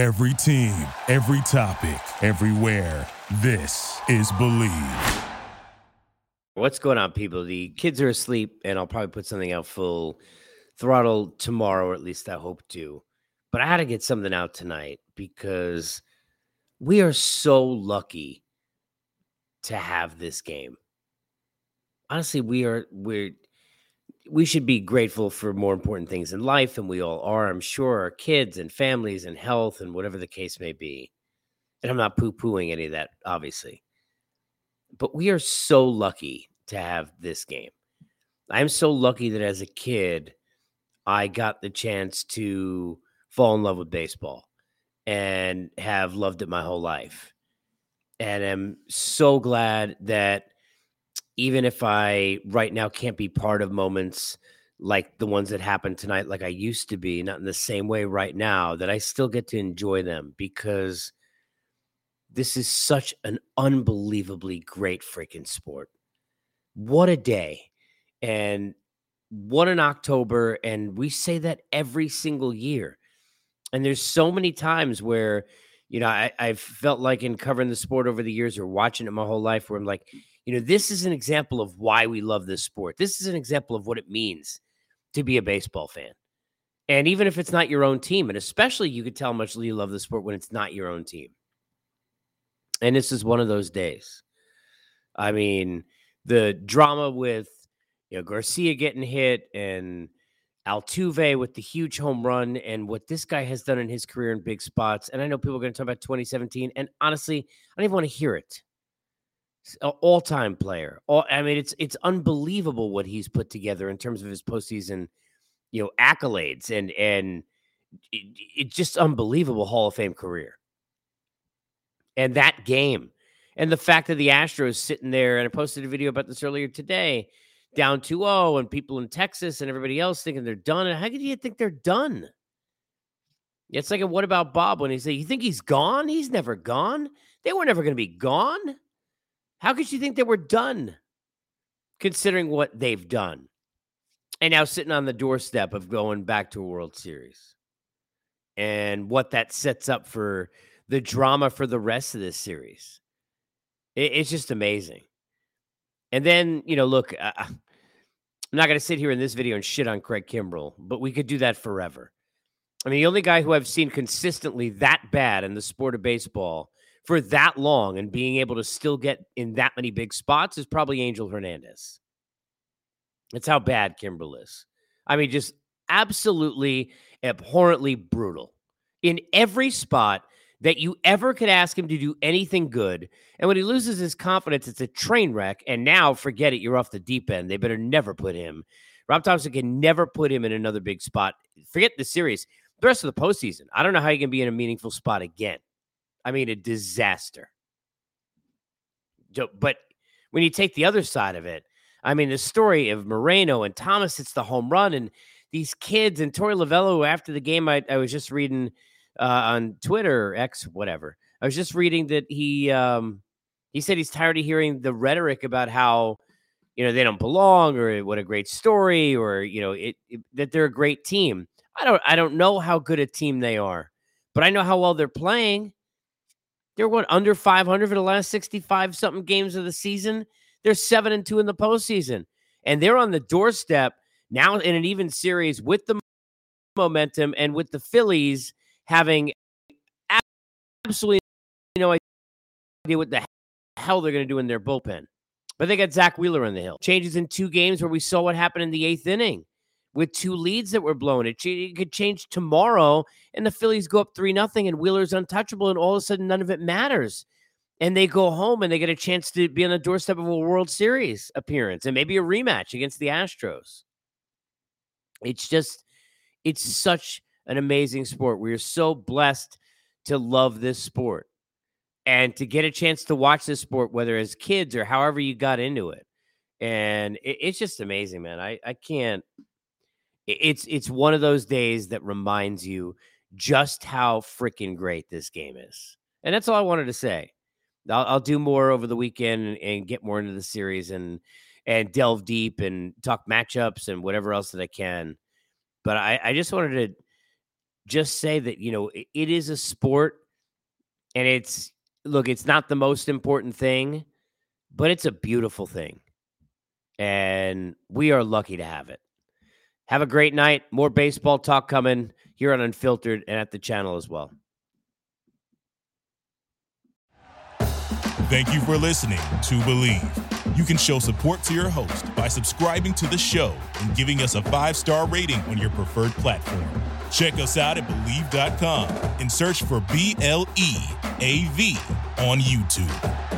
Every team, every topic, everywhere. This is Bleav. What's going on, people? The kids are asleep, and I'll probably put something out full throttle tomorrow, or at least I hope to. But I had to get something out tonight because we are so lucky to have this game. Honestly, we are we're we should be grateful for more important things in life, and we all are, I'm sure, our kids and families and health and whatever the case may be. And I'm not poo pooing any of that, obviously. But we are so lucky to have this game. I'm so lucky that as a kid, I got the chance to fall in love with baseball and have loved it my whole life. And I'm so glad that even if I right now can't be part of moments like the ones that happen tonight, like I used to be, not in the same way right now, that I still get to enjoy them because this is such an unbelievably great freaking sport. What a day. And what an October. And we say that every single year. And there's so many times where, you know, I, I've felt like in covering the sport over the years or watching it my whole life where I'm like, you know, this is an example of why we love this sport. This is an example of what it means to be a baseball fan. And even if it's not your own team, and especially you could tell how much you love the sport when it's not your own team. And this is one of those days. I mean, the drama with you know Garcia getting hit and Altuve with the huge home run and what this guy has done in his career in big spots. And I know people are going to talk about 2017. And honestly, I don't even want to hear it all time player. All I mean, it's it's unbelievable what he's put together in terms of his postseason, you know, accolades and and it's it just unbelievable Hall of Fame career. And that game, and the fact that the Astros sitting there, and I posted a video about this earlier today, down 2-0, and people in Texas and everybody else thinking they're done. And how could you think they're done? It's like, what about Bob when he said, "You think he's gone? He's never gone. They were never going to be gone." How could you think they were done considering what they've done? And now sitting on the doorstep of going back to a World Series and what that sets up for the drama for the rest of this series. It, it's just amazing. And then, you know, look, uh, I'm not going to sit here in this video and shit on Craig Kimbrel, but we could do that forever. I mean, the only guy who I've seen consistently that bad in the sport of baseball for that long and being able to still get in that many big spots is probably Angel Hernandez. That's how bad Kimbrel is. I mean, just absolutely abhorrently brutal in every spot that you ever could ask him to do anything good. And when he loses his confidence, it's a train wreck. And now, forget it, you're off the deep end. They better never put him. Rob Thomson can never put him in another big spot. Forget the series. The rest of the postseason. I don't know how he can be in a meaningful spot again. I mean, a disaster. But when you take the other side of it, I mean, the story of Moreno and Thomas hits the home run, and these kids and Torey Lovullo. After the game, I, I was just reading uh, on Twitter, X, whatever. I was just reading that he um, he said he's tired of hearing the rhetoric about how you know they don't belong or what a great story or you know it, it, that they're a great team. I don't I don't know how good a team they are, but I know how well they're playing. They're what under 500 for the last 65 something games of the season. They're seven and two in the postseason, and they're on the doorstep now in an even series with the momentum and with the Phillies having absolutely no idea what the hell they're going to do in their bullpen. But they got Zack Wheeler on the hill. Changes in two games where we saw what happened in the eighth inning with two leads that were blown. It, it could change tomorrow, and the Phillies go up three nothing, and Wheeler's untouchable, and all of a sudden none of it matters. And they go home and they get a chance to be on the doorstep of a World Series appearance and maybe a rematch against the Astros. It's just, it's such an amazing sport. We are so blessed to love this sport and to get a chance to watch this sport, whether as kids or however you got into it. And it, it's just amazing, man. I, I can't it's it's one of those days that reminds you just how freaking great this game is. And that's all I wanted to say. I'll, I'll do more over the weekend and, and, get more into the series and and delve deep and talk matchups and whatever else that I can. But I, I just wanted to just say that, you know, it, it is a sport and it's, look, it's not the most important thing, but it's a beautiful thing. And we are lucky to have it. Have a great night. More baseball talk coming here on Unfiltered and at the channel as well. Thank you for listening to Bleav. You can show support to your host by subscribing to the show and giving us a five star rating on your preferred platform. Check us out at Bleav.com and search for B L E A V on YouTube.